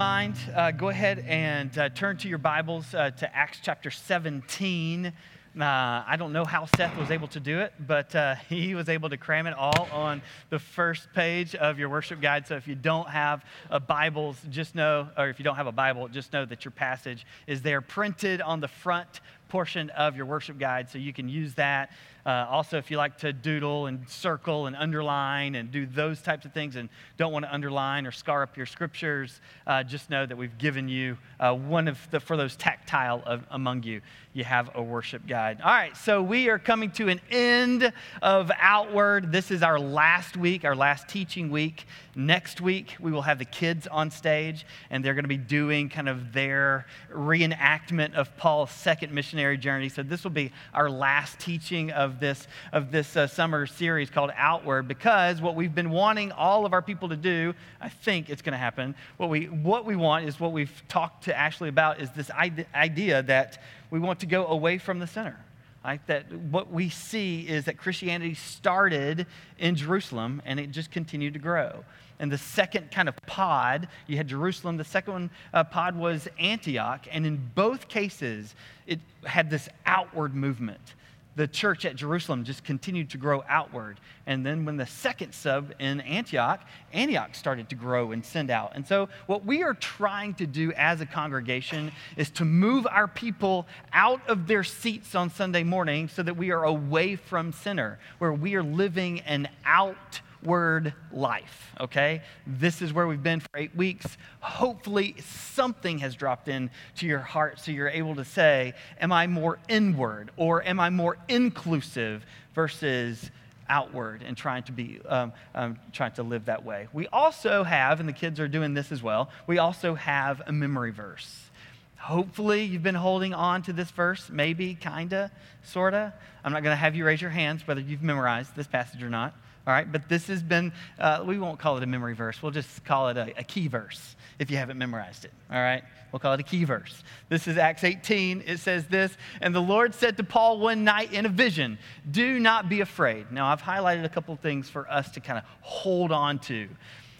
mind, uh, go ahead and uh, turn to your Bibles uh, to Acts chapter 17. Uh, I don't know how Seth was able to do it, but uh, he was able to cram it all on the first page of your worship guide. So if you don't have a Bible, just know, or if you don't have a Bible, just know that your passage is there printed on the front portion of your worship guide, so you can use that. Uh, also, if you like to doodle and circle and underline and do those types of things and don't want to underline or scar up your scriptures, uh, just know that we've given you uh, one of the, for those tactile of, among you, you have a worship guide. All right, so we are coming to an end of Outward. This is our last week, our last teaching week. Next week, we will have the kids on stage, and they're going to be doing kind of their reenactment of Paul's second missionary journey. So this will be our last teaching of this, of this uh, summer series called Outward, because what we've been wanting all of our people to do, I think it's going to happen. What we, what we want is what we've talked to Ashley about is this idea that we want to go away from the center. Right? That what we see is that Christianity started in Jerusalem and it just continued to grow. And the second kind of pod, you had Jerusalem. The second one, uh, pod was Antioch. And in both cases, it had this outward movement the church at Jerusalem just continued to grow outward. And then when the second sub in Antioch, Antioch started to grow and send out. And so, what we are trying to do as a congregation is to move our people out of their seats on Sunday morning so that we are away from center, where we are living an out word life, okay? This is where we've been for eight weeks. Hopefully, something has dropped in to your heart so you're able to say, Am I more inward or am I more inclusive versus outward and trying to be um, um, trying to live that way we also have and the kids are doing this as well we also have a memory verse hopefully you've been holding on to this verse maybe kinda sorta i'm not to have you raise your hands whether you've memorized this passage or not all right, but this has been, uh, we won't call it a memory verse. We'll just call it a, a, key verse if you haven't memorized it. All right, we'll call it a key verse. This is Acts 18. It says this And the Lord said to Paul one night in a vision, Do not be afraid. Now, I've highlighted a couple of things for us to kind of hold on to.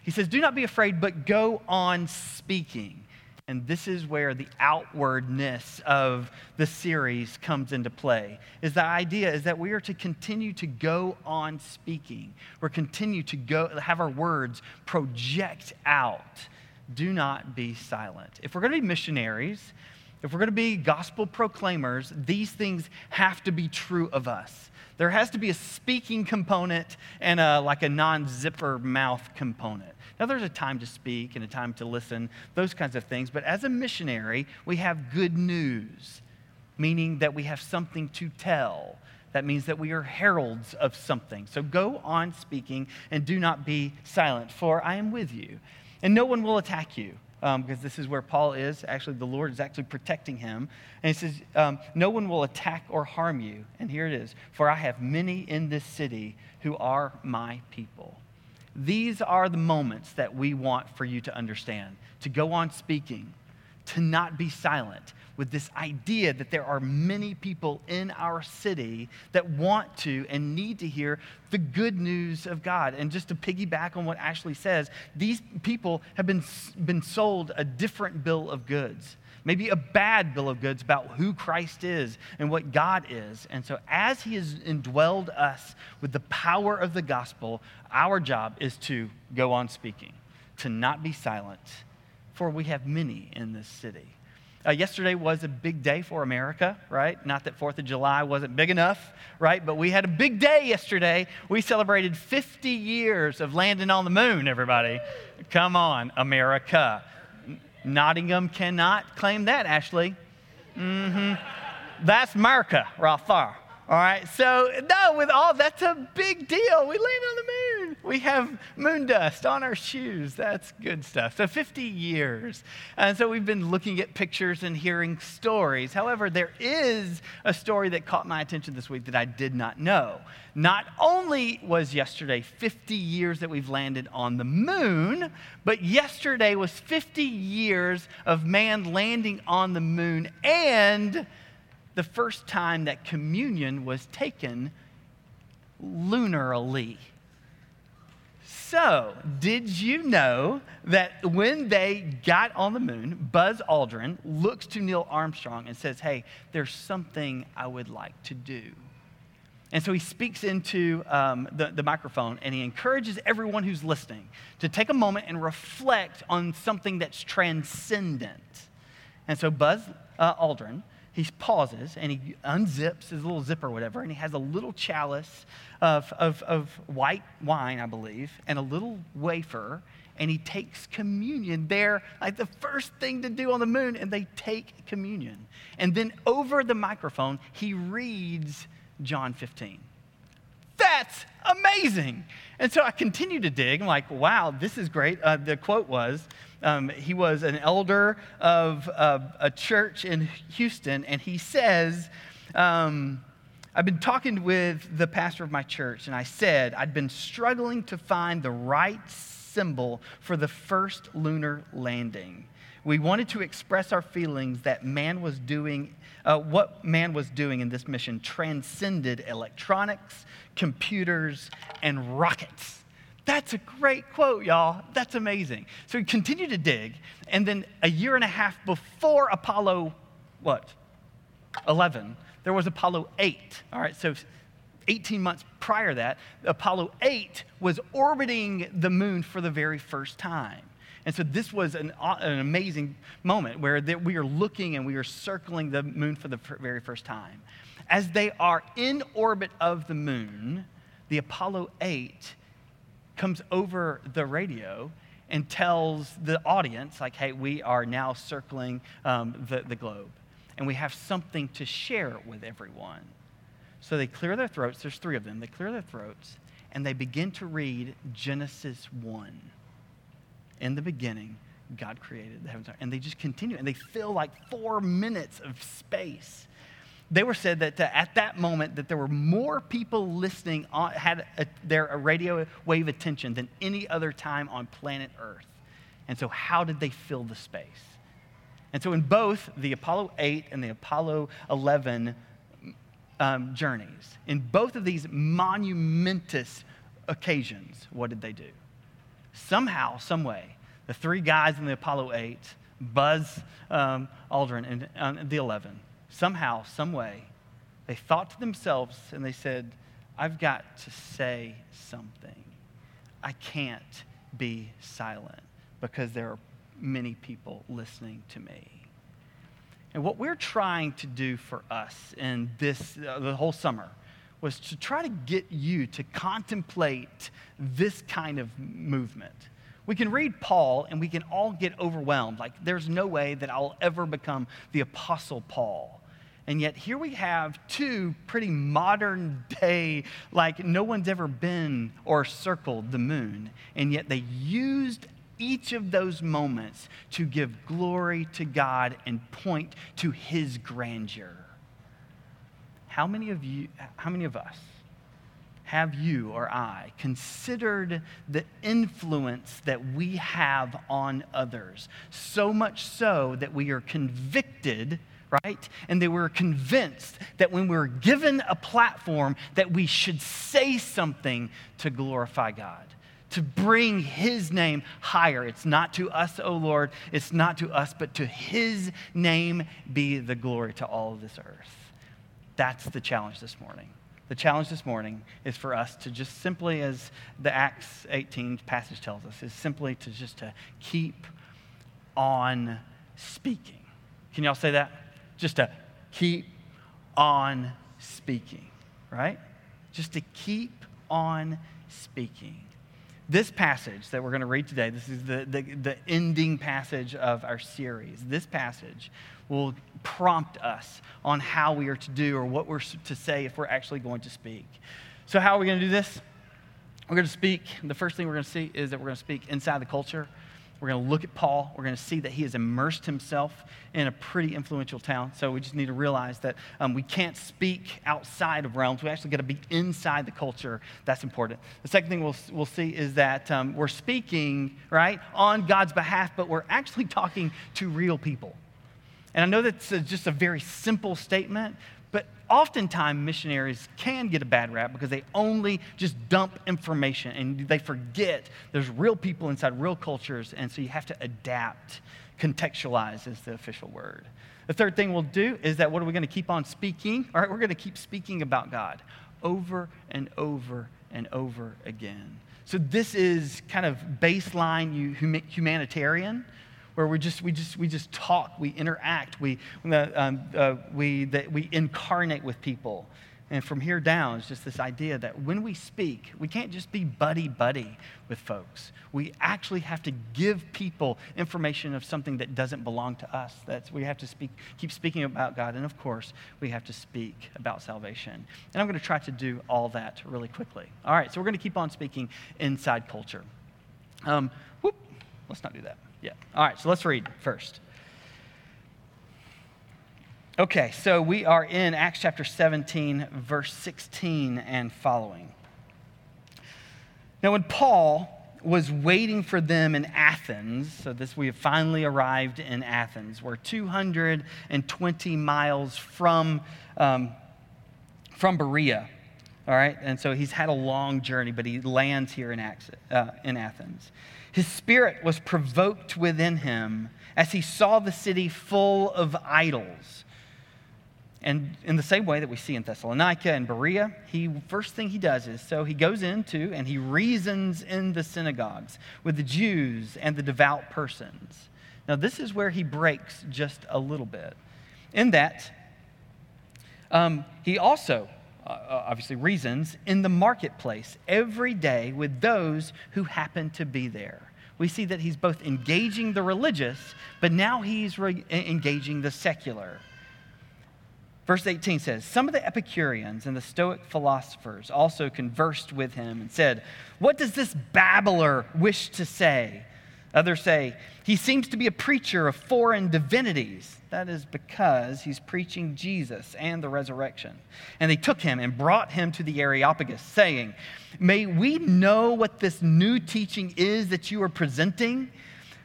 He says, Do not be afraid, but go on speaking and this is where the outwardness of the series comes into play is the idea is that we are to continue to go on speaking. We're continue to go have our words project out. Do not be silent. If we're going to be missionaries if we're going to be gospel proclaimers these things have to be true of us. There has to be a speaking component and a, like a non-zipper mouth component now, there's a time to speak and a time to listen, those kinds of things. But as a missionary, we have good news, meaning that we have something to tell. That means that we are heralds of something. So go on speaking and do not be silent, for I am with you. And no one will attack you. Um, because this is where Paul is. Actually, the Lord is actually protecting him. And he says, um, No one will attack or harm you. And here it is For I have many in this city who are my people. These are the moments that we want for you to understand, to go on speaking, to not be silent, with this idea that there are many people in our city that want to and need to hear the good news of God. And just to piggyback on what Ashley says, these people have been, been sold a different bill of goods maybe a bad bill of goods about who Christ is and what God is. And so, as He has indwelled us with the power of the gospel, our job is to go on speaking, to not be silent, for we have many in this city. Uh, yesterday was a big day for America, right? Not that 4th of July wasn't big enough, right? But we had a big day yesterday. We celebrated 50 years of landing on the moon, everybody. Come on, America. Nottingham cannot claim that, Ashley. Mm-hmm. That's America right. All right. So, no, with all that's a big deal. We land on the moon. We have moon dust on our shoes. That's good stuff. So, 50 years. And so, we've been looking at pictures and hearing stories. However, there is a story that caught my attention this week that I did not know. Not only was yesterday 50 years that we've landed on the moon, but yesterday was 50 years of man landing on the moon and the first time that communion was taken lunarily. So, did you know that when they got on the moon, Buzz Aldrin looks to Neil Armstrong and says, Hey, there's something I would like to do? And so he speaks into um, the, the microphone and he encourages everyone who's listening to take a moment and reflect on something that's transcendent. And so Buzz uh, Aldrin he pauses and he unzips his little zipper or whatever, and he has a little chalice of, of, of white wine, I believe, and a little wafer, and he takes communion there, like the first thing to do on the moon, and they take communion. And then over the microphone, he reads John 15. That's amazing. And so I continue to dig. I'm like, wow, this is great. Uh, the quote was, um, he was an elder of uh, a church in Houston, and he says, um, I've been talking with the pastor of my church, and I said I'd been struggling to find the right symbol for the first lunar landing. We wanted to express our feelings that man was doing, uh, what man was doing in this mission transcended electronics, computers, and rockets. That's a great quote, y'all. That's amazing. So we continued to dig, and then a year and a half before Apollo, what? 11, there was Apollo 8. All right, so 18 months prior that, Apollo 8 was orbiting the moon for the very first time. And so this was an, an amazing moment where we are looking and we are circling the moon for the very first time. As they are in orbit of the moon, the Apollo 8 comes over the radio and tells the audience, like, hey, we are now circling um, the, the globe. And we have something to share with everyone. So they clear their throats. There's three of them. They clear their throats and they begin to read Genesis 1. In the beginning, God created the heavens and they just continue and they fill like four minutes of space. They were said that at that moment that there were more people listening on, had a, their a radio wave attention than any other time on planet earth. And so how did they fill the space? And so in both the apollo 8 and the apollo 11 um, journeys in both of these monumentous occasions what did they do somehow some way the three guys in the apollo 8 buzz um, aldrin and uh, the 11 somehow, some way, they thought to themselves and they said, I've got to say something. I can't be silent because there are many people listening to me. And what we're trying to do for us in this, uh, the whole summer, was to try to get you to contemplate this kind of movement we can read Paul and we can all get overwhelmed. Like, there's no way that I'll ever become the Apostle Paul. And yet, here we have two pretty modern day, like, no one's ever been or circled the moon. And yet, they used each of those moments to give glory to God and point to his grandeur. How many of you, how many of us have you or I considered the influence that we have on others? So much so that we are convicted right? And they were convinced that when we were given a platform that we should say something to glorify God, to bring his name higher. It's not to us, O oh Lord, it's not to us, but to his name be the glory to all of this earth. That's the challenge this morning the challenge this morning is for us to just simply, as the Acts 18 passage tells us, is simply to just to keep on speaking. Can y'all say that? Just to keep on speaking, right? Just to keep on speaking. This passage that we're going to read today, this is the, the, the ending passage of our series. This passage will prompt us on how we are to do or what we're to say if we're actually going to speak. So, how are we going to do this? We're going to speak. The first thing we're going to see is that we're going to speak inside the culture. We're going to look at Paul. We're going to see that he has immersed himself in a pretty influential town. So we just need to realize that um, we can't speak outside of realms. We actually got to be inside the culture. That's important. The second thing we'll, we'll see is that um, we're speaking, right, on God's behalf, but we're actually talking to real people. And I know that's just a very simple statement, but oftentimes missionaries can get a bad rap because they only just dump information and they forget there's real people inside real cultures, and so you have to adapt. Contextualize is the official word. The third thing we'll do is that what are we going to keep on speaking? All right, we're going to keep speaking about God over and over and over again. So this is kind of baseline humanitarian where we just we just we just talk, we interact, we um, uh, we that we incarnate with people. And from here down, it's just this idea that when we speak, we can't just be buddy buddy with folks. We actually have to give people information of something that doesn't belong to us. That's we have to speak, keep speaking about God, and of course, we have to speak about salvation. And I'm going to try to do all that really quickly. All right, so we're going to keep on speaking inside culture. Um, whoop, let's not do that. Yeah. All right, so let's read first. Okay, so we are in Acts chapter 17, verse 16 and following. Now, when Paul was waiting for them in Athens, so this we have finally arrived in Athens. We're 220 miles from, um, from Berea. All right, and so he's had a long journey, but he lands here in, uh, in Athens. His spirit was provoked within him as he saw the city full of idols and in the same way that we see in Thessalonica and Berea, he first thing he does is so he goes into and he reasons in the synagogues with the Jews and the devout persons. Now this is where he breaks just a little bit. In that, um, he also uh, uh obviously reasons in the marketplace every day with those who happen to be there. We see that he's both engaging the religious, but now he's re- engaging the secular. Verse 18 says, Some of the Epicureans and the Stoic philosophers also conversed with him and said, What does this babbler wish to say? Others say, He seems to be a preacher of foreign divinities. That is because he's preaching Jesus and the resurrection. And they took him and brought him to the Areopagus, saying, May we know what this new teaching is that you are presenting?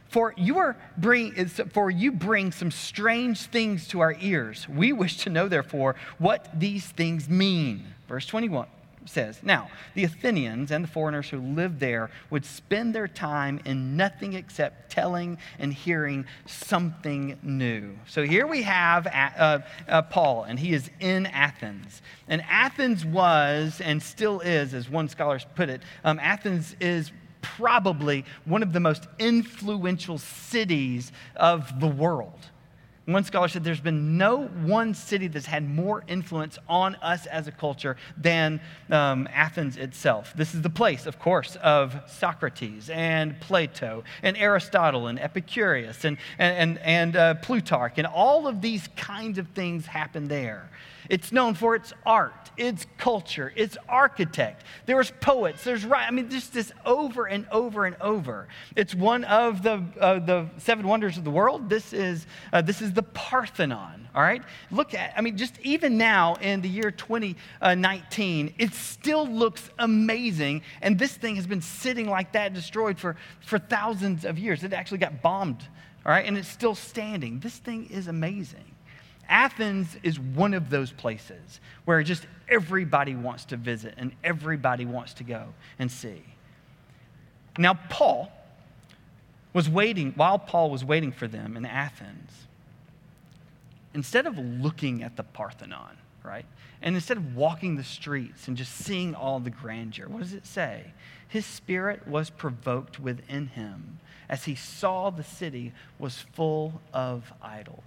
For you, are bring, for you bring some strange things to our ears. We wish to know, therefore, what these things mean. Verse 21 says Now, the Athenians and the foreigners who lived there would spend their time in nothing except telling and hearing something new. So here we have uh, uh, Paul, and he is in Athens. And Athens was, and still is, as one scholar put it, um, Athens is probably one of the most influential cities of the world. One scholar said there's been no one city that's had more influence on us as a culture than um, Athens itself. This is the place, of course, of Socrates and Plato and Aristotle and Epicurus and, and, and, and uh, Plutarch, and all of these kinds of things happen there. It's known for its art, its culture, its architect. There's poets, there's right. I mean, just this over and over and over. It's one of the, uh, the seven wonders of the world. This is, uh, this is the Parthenon, all right? Look at, I mean, just even now in the year 2019, it still looks amazing. And this thing has been sitting like that, destroyed for, for thousands of years. It actually got bombed, all right? And it's still standing. This thing is amazing. Athens is one of those places where just everybody wants to visit and everybody wants to go and see. Now, Paul was waiting, while Paul was waiting for them in Athens, instead of looking at the Parthenon, right, and instead of walking the streets and just seeing all the grandeur, what does it say? His spirit was provoked within him as he saw the city was full of idols.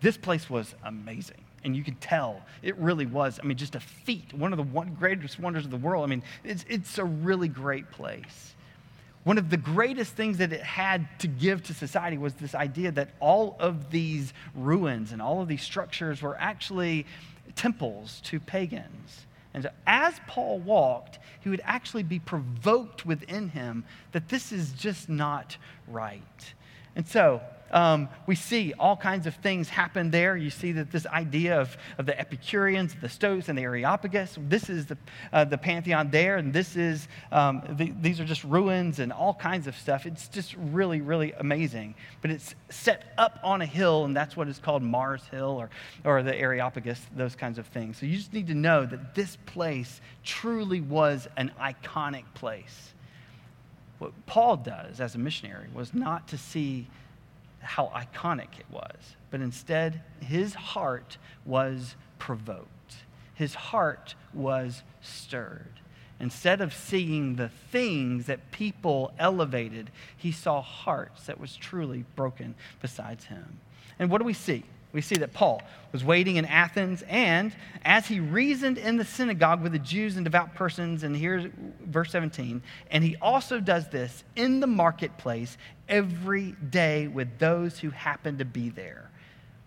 This place was amazing. And you could tell it really was, I mean, just a feat, one of the one, greatest wonders of the world. I mean, it's, it's a really great place. One of the greatest things that it had to give to society was this idea that all of these ruins and all of these structures were actually temples to pagans. And so as Paul walked, he would actually be provoked within him that this is just not right. And so, um, we see all kinds of things happen there. You see that this idea of, of the Epicureans, the Stoics, and the Areopagus, this is the, uh, the pantheon there, and this is, um, the, these are just ruins and all kinds of stuff. It's just really, really amazing. But it's set up on a hill, and that's what is called Mars Hill or, or the Areopagus, those kinds of things. So you just need to know that this place truly was an iconic place. What Paul does as a missionary was not to see how iconic it was, but instead, his heart was provoked. His heart was stirred. Instead of seeing the things that people elevated, he saw hearts that was truly broken besides him. And what do we see? We see that Paul was waiting in Athens, and as he reasoned in the synagogue with the Jews and devout persons, and here's verse 17, and he also does this in the marketplace every day with those who happen to be there.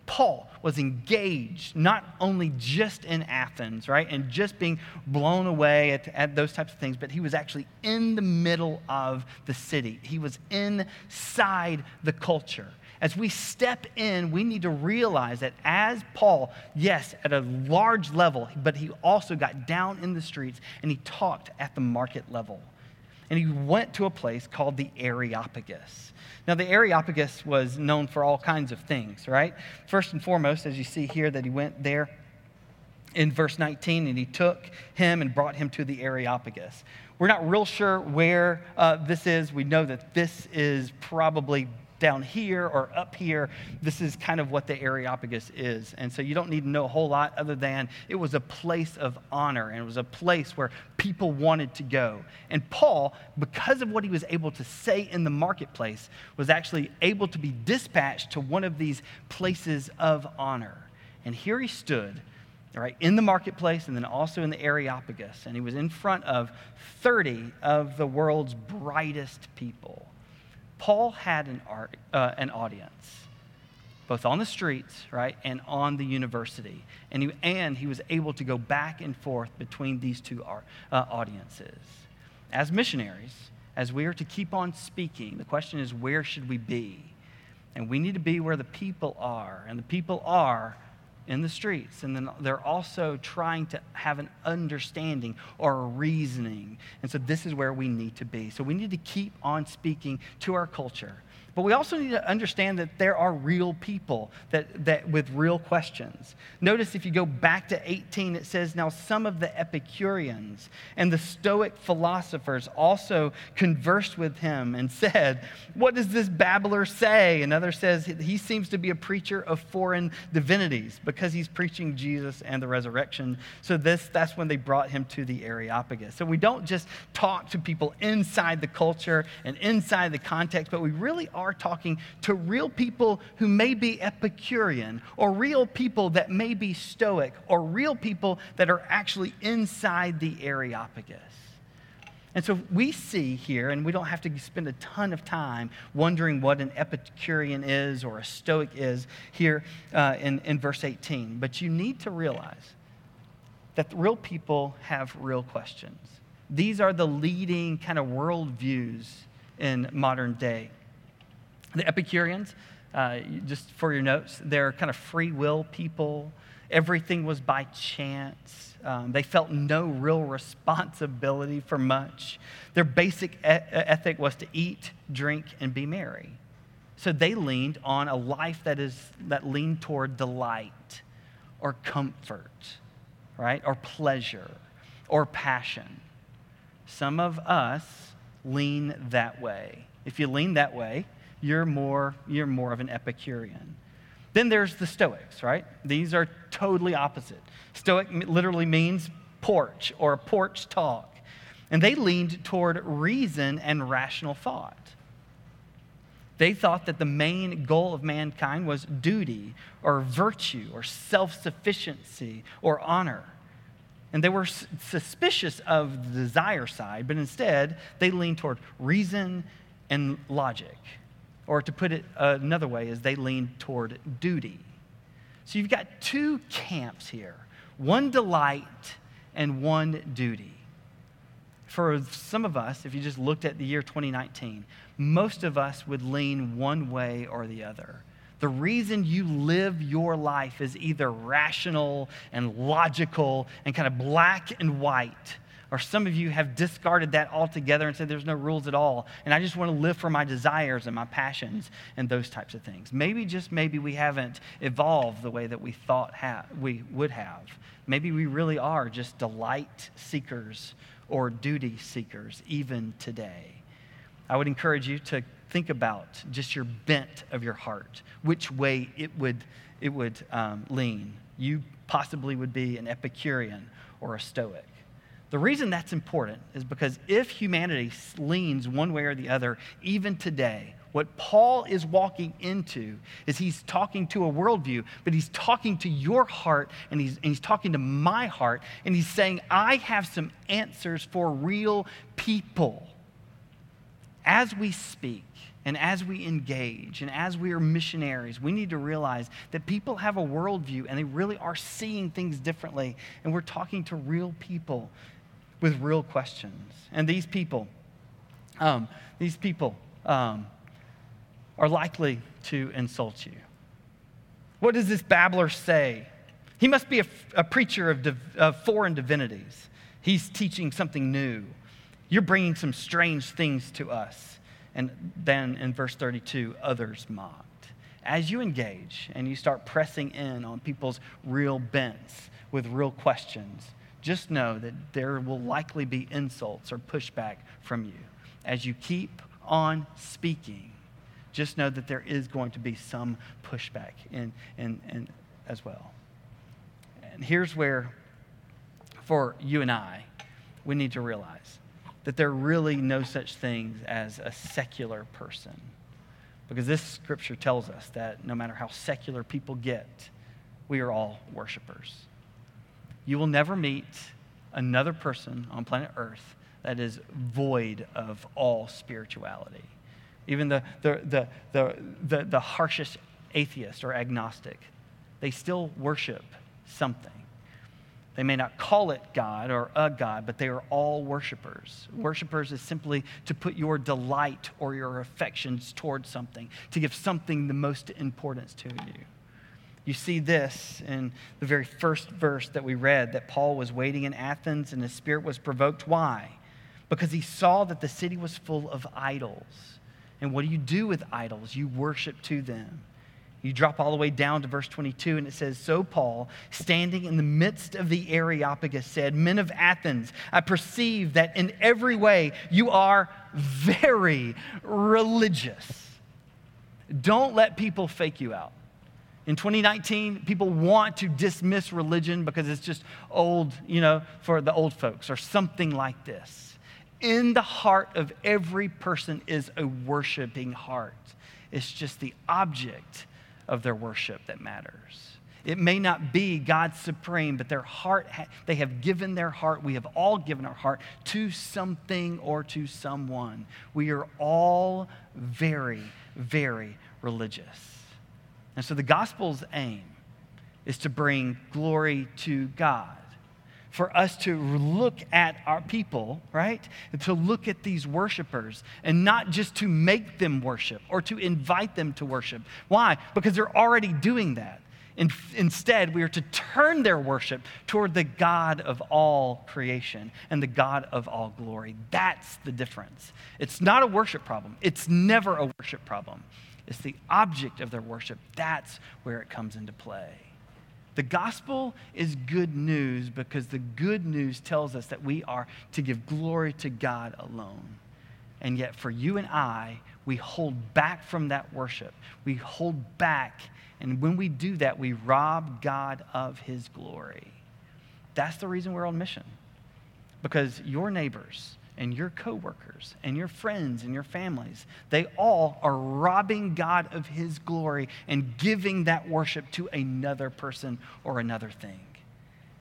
Paul was engaged not only just in Athens, right, and just being blown away at, at, those types of things, but he was actually in the middle of the city. He was inside the culture as we step in, we need to realize that as Paul, yes, at a large level, but he also got down in the streets and he talked at the market level. And he went to a place called the Areopagus. Now, the Areopagus was known for all kinds of things, right? First and foremost, as you see here, that he went there in verse 19 and he took him and brought him to the Areopagus. We're not real sure where uh, this is. We know that this is probably down here or up here. This is kind of what the Areopagus is. And so you don't need to know a whole lot other than it was a place of honor and it was a place where people wanted to go. And Paul, because of what he was able to say in the marketplace, was actually able to be dispatched to one of these places of honor. And here he stood right, in the marketplace and then also in the Areopagus. And he was in front of 30 of the world's brightest people. Paul had an, art, uh, an audience, both on the streets, right, and on the university. And he, and he was able to go back and forth between these two art, uh, audiences. As missionaries, as we are to keep on speaking, the question is where should we be? And we need to be where the people are. And the people are in the streets. And then they're also trying to have an understanding or a reasoning. And so this is where we need to be. So we need to keep on speaking to our culture. But we also need to understand that there are real people that, that with real questions. Notice if you go back to 18, it says, Now some of the Epicureans and the Stoic philosophers also conversed with him and said, What does this babbler say? Another says, He seems to be a preacher of foreign divinities because he's preaching Jesus and the resurrection. So this, that's when they brought him to the Areopagus. So we don't just talk to people inside the culture and inside the context, but we really are are talking to real people who may be Epicurean, or real people that may be Stoic, or real people that are actually inside the Areopagus. And so we see here, and we don't have to spend a ton of time wondering what an Epicurean is or a Stoic is here uh, in, in verse 18, but you need to realize that real people have real questions. These are the leading kind of worldviews in modern day. The Epicureans, uh, just for your notes, they're kind of free will people. Everything was by chance. Um, they felt no real responsibility for much. Their basic e- ethic was to eat, drink, and be merry. So they leaned on a life that, is, that leaned toward delight or comfort, right? Or pleasure or passion. Some of us lean that way. If you lean that way, you're more, you're more of an Epicurean. Then there's the Stoics, right? These are totally opposite. Stoic literally means porch or porch talk. And they leaned toward reason and rational thought. They thought that the main goal of mankind was duty or virtue or self sufficiency or honor. And they were suspicious of the desire side, but instead they leaned toward reason and logic. Or to put it another way, is they lean toward duty. So you've got two camps here one delight and one duty. for some of us, if you just looked at the year 2019, most of us would lean one way or the other. The reason you live your life is either rational and logical and kind of black and white. Or some of you have discarded that altogether and said there's no rules at all. And I just want to live for my desires and my passions and those types of things. Maybe, just maybe, we haven't evolved the way that we thought ha- we would have. Maybe we really are just delight seekers or duty seekers, even today. I would encourage you to think about just your bent of your heart, which way it would, it would um, lean. You possibly would be an Epicurean or a Stoic. The reason that's important is because if humanity leans one way or the other, even today, what Paul is walking into is he's talking to a worldview, but he's talking to your heart and he's, and he's talking to my heart, and he's saying, I have some answers for real people. As we speak, and as we engage and as we are missionaries, we need to realize that people have a worldview and they really are seeing things differently. And we're talking to real people with real questions. And these people, um, these people um, are likely to insult you. What does this babbler say? He must be a, a preacher of, div, of foreign divinities. He's teaching something new. You're bringing some strange things to us. And then in verse 32, others mocked. As you engage and you start pressing in on people's real bents with real questions, just know that there will likely be insults or pushback from you. As you keep on speaking, just know that there is going to be some pushback in, in, in as well. And here's where, for you and I, we need to realize that there are really no such things as a secular person. Because this scripture tells us that no matter how secular people get, we are all worshipers. You will never meet another person on planet Earth that is void of all spirituality. Even the, the, the, the, the, the harshest atheist or agnostic, they still worship something. They may not call it God or a God, but they are all worshipers. Worshipers is simply to put your delight or your affections towards something, to give something the most importance to you. You see this in the very first verse that we read that Paul was waiting in Athens and his spirit was provoked. Why? Because he saw that the city was full of idols. And what do you do with idols? You worship to them. You drop all the way down to verse 22, and it says So Paul, standing in the midst of the Areopagus, said, Men of Athens, I perceive that in every way you are very religious. Don't let people fake you out. In 2019, people want to dismiss religion because it's just old, you know, for the old folks or something like this. In the heart of every person is a worshiping heart. It's just the object of their worship that matters. It may not be God supreme, but their heart, they have given their heart. We have all given our heart to something or to someone. We are all very, very religious. And so the gospel's aim is to bring glory to God for us to look at our people, right? And to look at these worshipers and not just to make them worship or to invite them to worship. Why? Because they're already doing that. In, instead, we are to turn their worship toward the God of all creation and the God of all glory. That's the difference. It's not a worship problem, it's never a worship problem. It's the object of their worship. That's where it comes into play. The gospel is good news because the good news tells us that we are to give glory to God alone. And yet, for you and I, we hold back from that worship. We hold back. And when we do that, we rob God of his glory. That's the reason we're on mission. Because your neighbors, and your coworkers and your friends and your families, they all are robbing God of his glory and giving that worship to another person or another thing.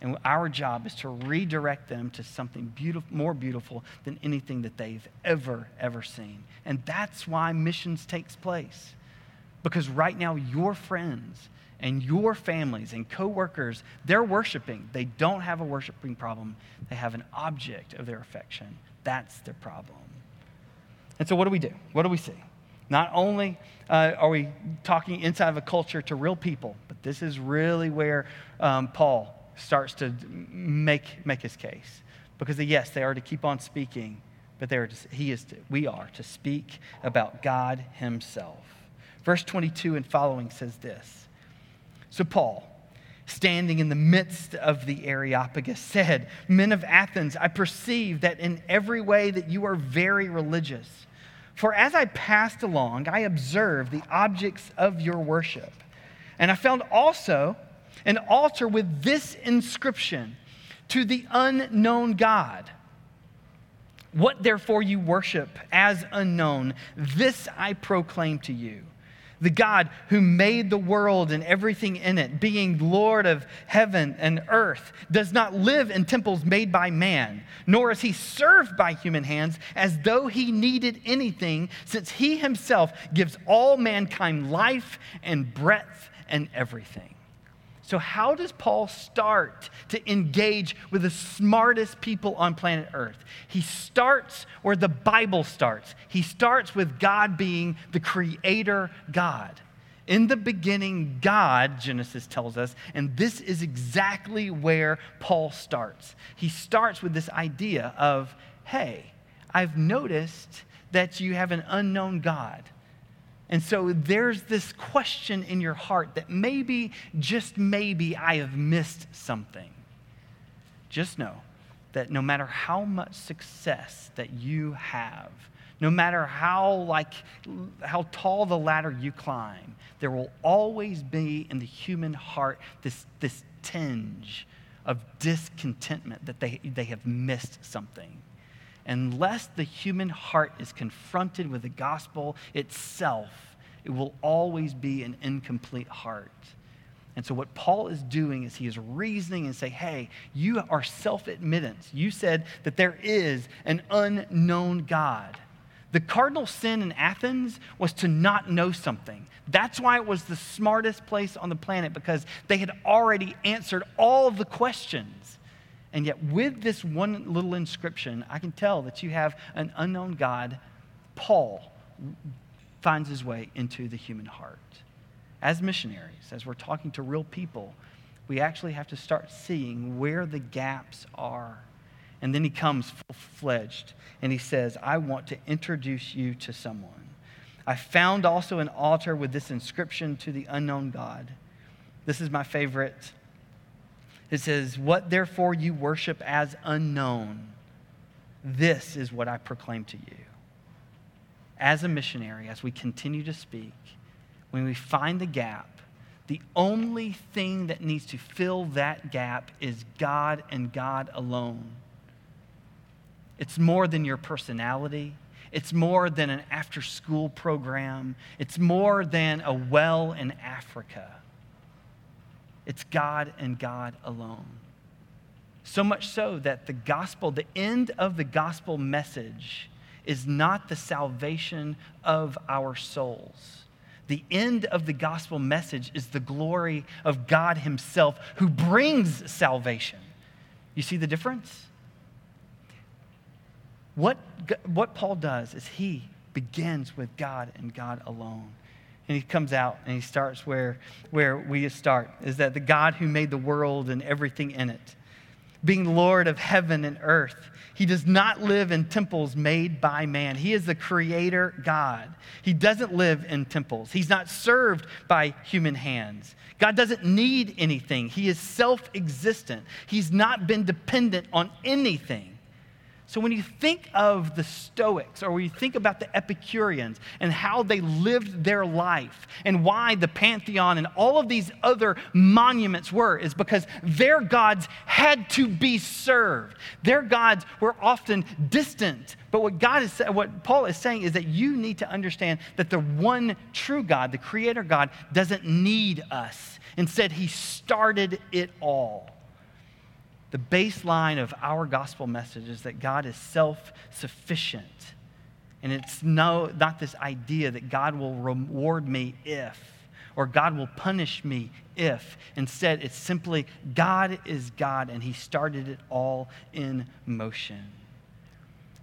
And our job is to redirect them to something beautiful, more beautiful than anything that they've ever, ever seen. And that's why missions takes place. Because right now, your friends and your families and coworkers, they're worshiping. They don't have a worshiping problem. They have an object of their affection. That's their problem. And so, what do we do? What do we see? Not only uh, are we talking inside of a culture to real people, but this is really where um, Paul starts to make, make his case. Because, yes, they are to keep on speaking, but they are to, he is to, we are to speak about God himself. Verse 22 and following says this So, Paul, standing in the midst of the Areopagus, said, Men of Athens, I perceive that in every way that you are very religious. For as I passed along, I observed the objects of your worship. And I found also an altar with this inscription to the unknown God. What therefore you worship as unknown, this I proclaim to you the God who made the world and everything in it, being Lord of heaven and earth, does not live in temples made by man, nor is he served by human hands as though he needed anything, since he himself gives all mankind life and breath and everything. So, how does Paul start to engage with the smartest people on planet Earth? He starts where the Bible starts. He starts with God being the creator God. In the beginning, God, Genesis tells us, and this is exactly where Paul starts. He starts with this idea of, hey, I've noticed that you have an unknown God. And so there's this question in your heart that maybe, just maybe, I have missed something. Just know that no matter how much success that you have, no matter how like how tall the ladder you climb, there will always be in the human heart this, this tinge of discontentment that they, they have missed something unless the human heart is confronted with the gospel itself, it will always be an incomplete heart. And so, what Paul is doing is he is reasoning and say, hey, you are self admittance. You said that there is an unknown God. The cardinal sin in Athens was to not know something. That's why it was the smartest place on the planet because they had already answered all of the questions. And yet, with this one little inscription, I can tell that you have an unknown God. Paul finds his way into the human heart. As missionaries, as we're talking to real people, we actually have to start seeing where the gaps are. And then he comes full fledged and he says, I want to introduce you to someone. I found also an altar with this inscription to the unknown God. This is my favorite it says, What therefore you worship as unknown, this is what I proclaim to you. As a missionary, as we continue to speak, when we find the gap, the only thing that needs to fill that gap is God and God alone. It's more than your personality. It's more than an after school program. It's more than a well in Africa. It's God and God alone. So much so that the gospel, the end of the gospel message, is not the salvation of our souls. The end of the gospel message is the glory of God Himself who brings salvation. You see the difference? What, what Paul does is he begins with God and God alone and he comes out and he starts where, where we start is that the God who made the world and everything in it, being Lord of heaven and earth, he does not live in temples made by man. He is the creator God. He doesn't live in temples. He's not served by human hands. God doesn't need anything. He is self existent. He's not been dependent on anything. So, when you think of the Stoics or when you think about the Epicureans and how they lived their life and why the Pantheon and all of these other monuments were, is because their gods had to be served. Their gods were often distant. But what, God is, what Paul is saying is that you need to understand that the one true God, the Creator God, doesn't need us. Instead, He started it all the baseline of our gospel message is that God is self sufficient. And it's no, not this idea that God will reward me if, or God will punish me if. Instead, it's simply God is God and he started it all in motion.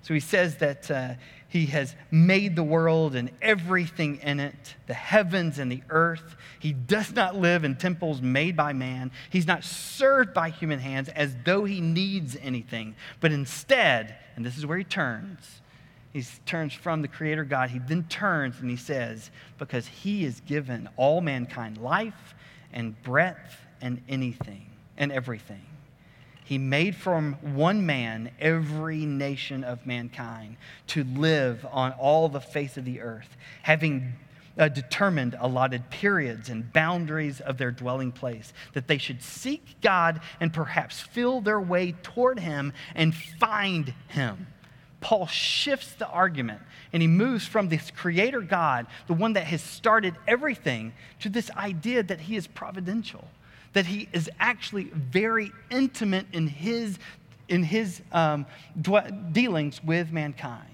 So he says that uh, he has made the world and everything in it, the heavens and the earth. He does not live in temples made by man. He's not served by human hands as though he needs anything, but instead, and this is where he turns, he turns from the Creator God. He then turns and he says, Because he has given all mankind life and breath and anything and everything. He made from one man every nation of mankind to live on all the face of the earth, having uh, determined allotted periods and boundaries of their dwelling place, that they should seek God and perhaps feel their way toward Him and find Him. Paul shifts the argument and he moves from this creator God, the one that has started everything, to this idea that he is providential, that he is actually very intimate in his, in his um, dealings with mankind.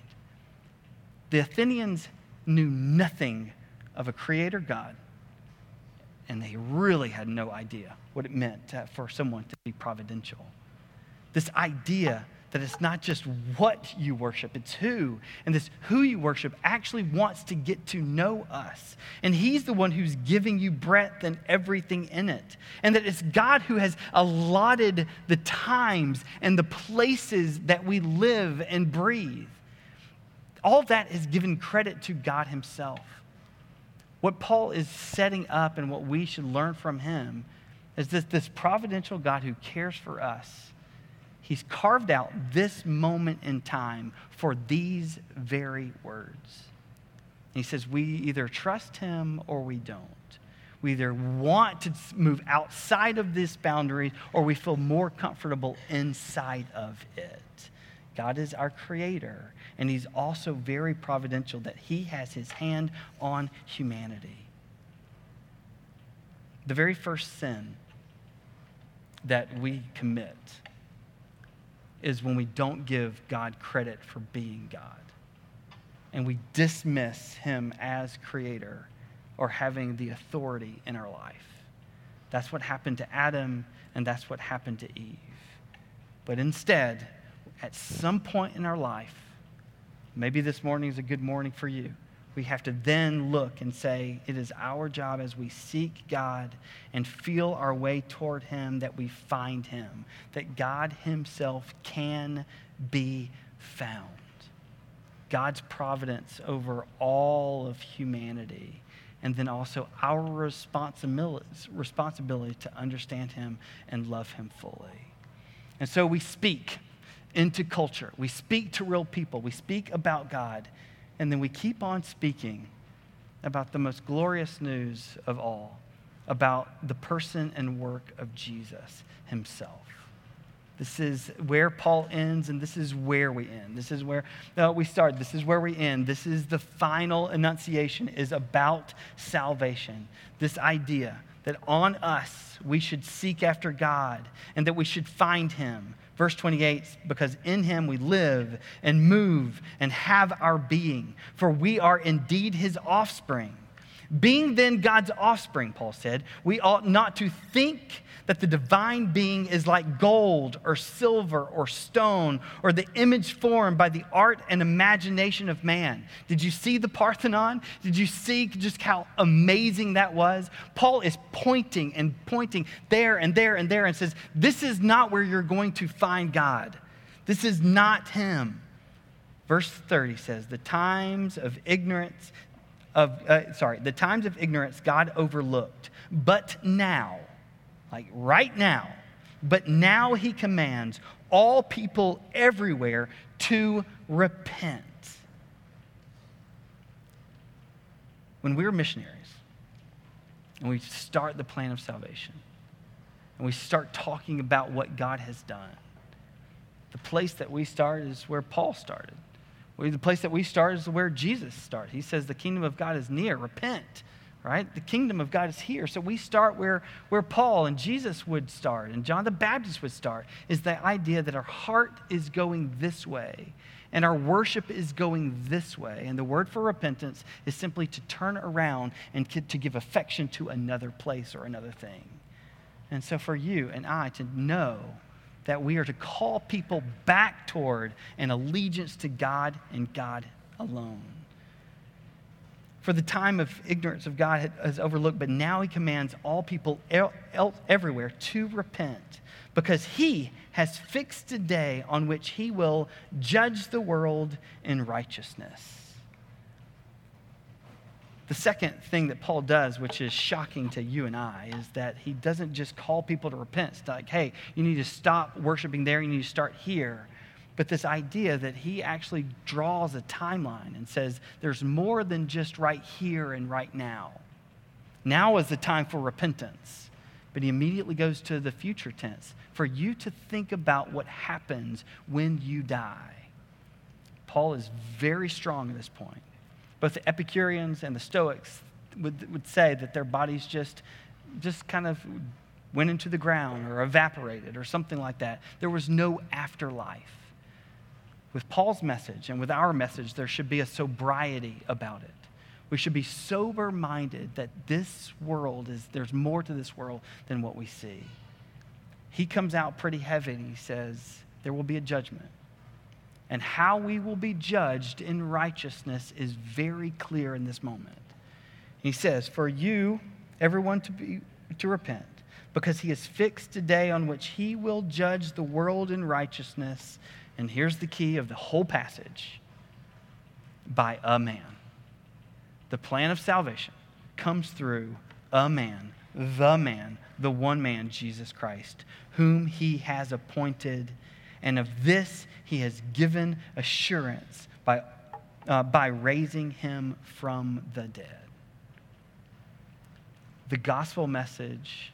The Athenians knew nothing of a creator God, and they really had no idea what it meant to, for someone to be providential. This idea that it's not just what you worship, it's who. And this who you worship actually wants to get to know us. And He's the one who's giving you breath and everything in it. And that it's God who has allotted the times and the places that we live and breathe. All that is given credit to God Himself. What Paul is setting up and what we should learn from him is that this providential God who cares for us He's carved out this moment in time for these very words. he says, We either trust him or we don't. We either want to move outside of this boundary or we feel more comfortable inside of it. God is our creator, and he's also very providential that he has his hand on humanity. The very first sin that we commit is when we don't give God credit for being God. And we dismiss him as creator or having the authority in our life. That's what happened to Adam, and that's what happened to Eve. But instead, at some point in our life, maybe this morning is a good morning for you we have to then look and say, it is our job as we seek God and feel our way toward Him that we find Him, that God Himself can be found. God's providence over all of humanity, and then also our responsibility, responsibility to understand Him and love Him fully. And so we speak into culture, we speak to real people, we speak about God and then we keep on speaking about the most glorious news of all about the person and work of Jesus himself. This is where Paul ends, and this is where we end. This is where we start. This is where we end. This is the final enunciation is about salvation. This idea that on us we should seek after God and that we should find him Verse 28 because in him we live and move and have our being, for we are indeed his offspring. Being then God's offspring, Paul said, we ought not to think that the divine being is like gold or silver or stone or the image formed by the art and imagination of man. Did you see the Parthenon? Did you see just how amazing that was? Paul is pointing and pointing there and there and there and says, This is not where you're going to find God. This is not Him. Verse 30 says, The times of ignorance, of, uh, sorry, the times of ignorance God overlooked, but now, like right now. But now he commands all people everywhere to repent. When we're missionaries and we start the plan of salvation and we start talking about what God has done, the place that we start is where Paul started. The place that we start is where Jesus starts. He says, The kingdom of God is near. Repent right? The kingdom of God is here. So we start where, where Paul and Jesus would start and John the Baptist would start, is the idea that our heart is going this way. And our worship is going this way. And the word for repentance is simply to turn around and to give affection to another place or another thing. And so for you and I to know that we are to call people back toward an allegiance to God and God alone. For the time of ignorance of God has overlooked, but now he commands all people everywhere to repent because he has fixed a day on which he will judge the world in righteousness. The second thing that Paul does, which is shocking to you and I, is that he doesn't just call people to repent. It's like, hey, you need to stop worshiping there, you need to start here. But this idea that he actually draws a timeline and says there's more than just right here and right now. Now is the time for repentance. But he immediately goes to the future tense for you to think about what happens when you die. Paul is very strong at this point. Both the Epicureans and the Stoics would, would say that their bodies just, just kind of went into the ground or evaporated or something like that. There was no afterlife. With Paul's message and with our message, there should be a sobriety about it. We should be sober minded that this world is, there's more to this world than what we see he comes out pretty heavy and he says, There will be a judgment. And how we will be judged in righteousness is very clear in this moment. He says, For you, everyone to, be, to repent, because he has fixed a day on which he will judge the world in righteousness. And here's the key of the whole passage by a man. The plan of salvation comes through a man, the man, the one man, Jesus Christ, whom he has appointed. And of this he has given assurance by, uh, by raising him from the dead. The gospel message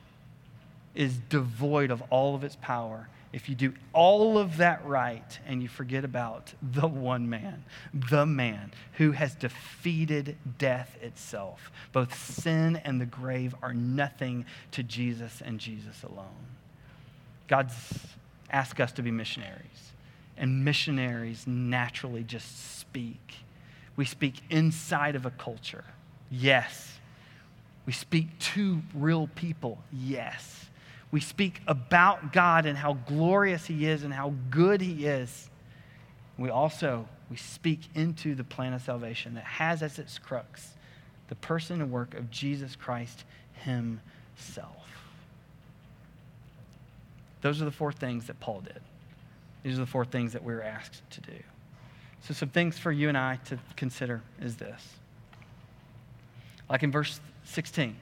is devoid of all of its power if you do all of that right and you forget about the one man, the man who has defeated death itself, both sin and the grave are nothing to Jesus and Jesus alone. God's asked us to be missionaries, and missionaries naturally just speak. We speak inside of a culture, yes. We speak to real people, yes we speak about God and how glorious He is and how good He is. We also we speak into the plan of salvation that has as its crux the person and work of Jesus Christ Himself. Those are the four things that Paul did. These are the four things that we we're asked to do. So, some things for you and I to consider is this. Like in verse 16,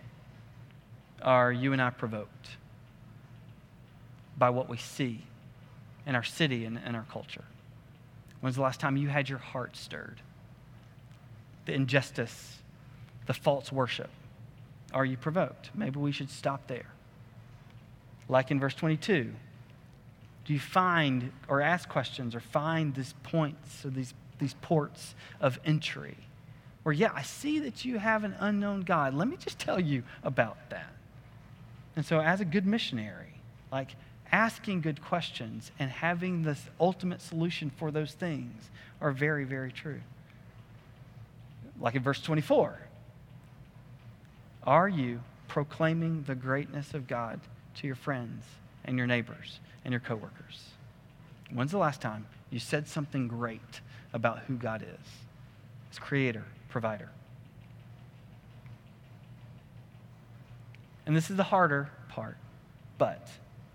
are you and I provoked? by what we see in our city and in our culture? When's the last time you had your heart stirred? The injustice, the false worship. Are you provoked? Maybe we should stop there. Like in verse 22, do you find or ask questions or find these points or these, these ports of entry? Where, yeah, I see that you have an unknown God. Let me just tell you about that. And so, as a good missionary, like, asking good questions and having the ultimate solution for those things are very, very true. Like in verse 24 Are you proclaiming the greatness of God to your friends and your neighbors and your coworkers? When's the last time you said something great about who God is? As creator, provider. And this is the harder part, but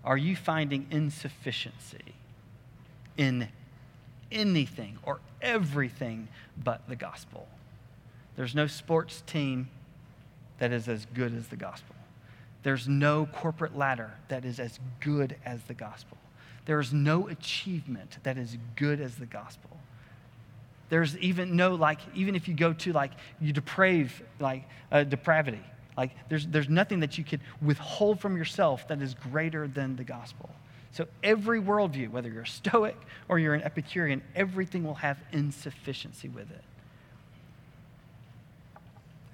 are you finding insufficiency in anything or everything but the gospel? There's no sports team that is as good as the gospel. There's no corporate ladder that is as good as the gospel. There is no achievement that is good as the gospel. There's even no, like, even if you go to, like, you deprave, like, uh, depravity, like, there's, there's nothing that you could withhold from yourself that is greater than the gospel. So, every worldview, whether you're a Stoic or you're an Epicurean, everything will have insufficiency with it.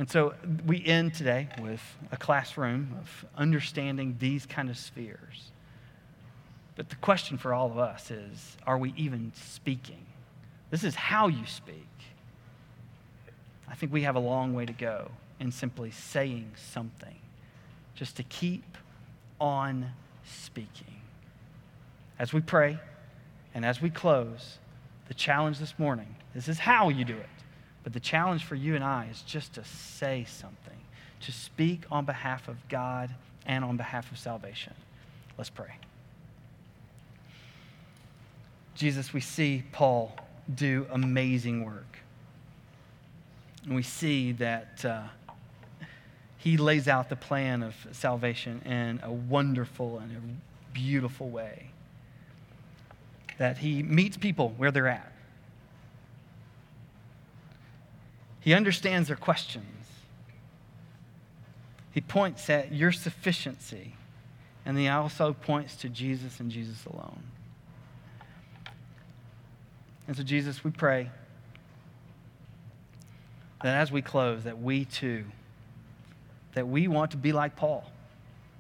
And so, we end today with a classroom of understanding these kind of spheres. But the question for all of us is are we even speaking This is how you speak. I think we have a long way to go in simply saying something, just to keep on speaking. As we pray and as we close, the challenge this morning this is how you do it. But the challenge for you and I is just to say something, to speak on behalf of God and on behalf of salvation. Let's pray. Jesus, we see Paul do amazing work. And we see that uh, he lays out the plan of salvation in a wonderful and a beautiful way. That he meets people where they're at. He understands their questions. He points at your sufficiency. And he also points to Jesus and Jesus alone. And so, Jesus, we pray that as we close, that we too, that we want to be like Paul.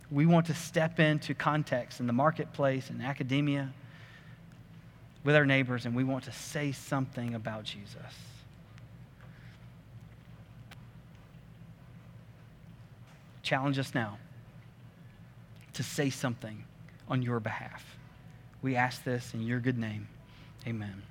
We want to step into context in the marketplace and academia with our neighbors, and we want to say something about Jesus. Challenge us now to say something on your behalf. We ask this in your good name. Amen.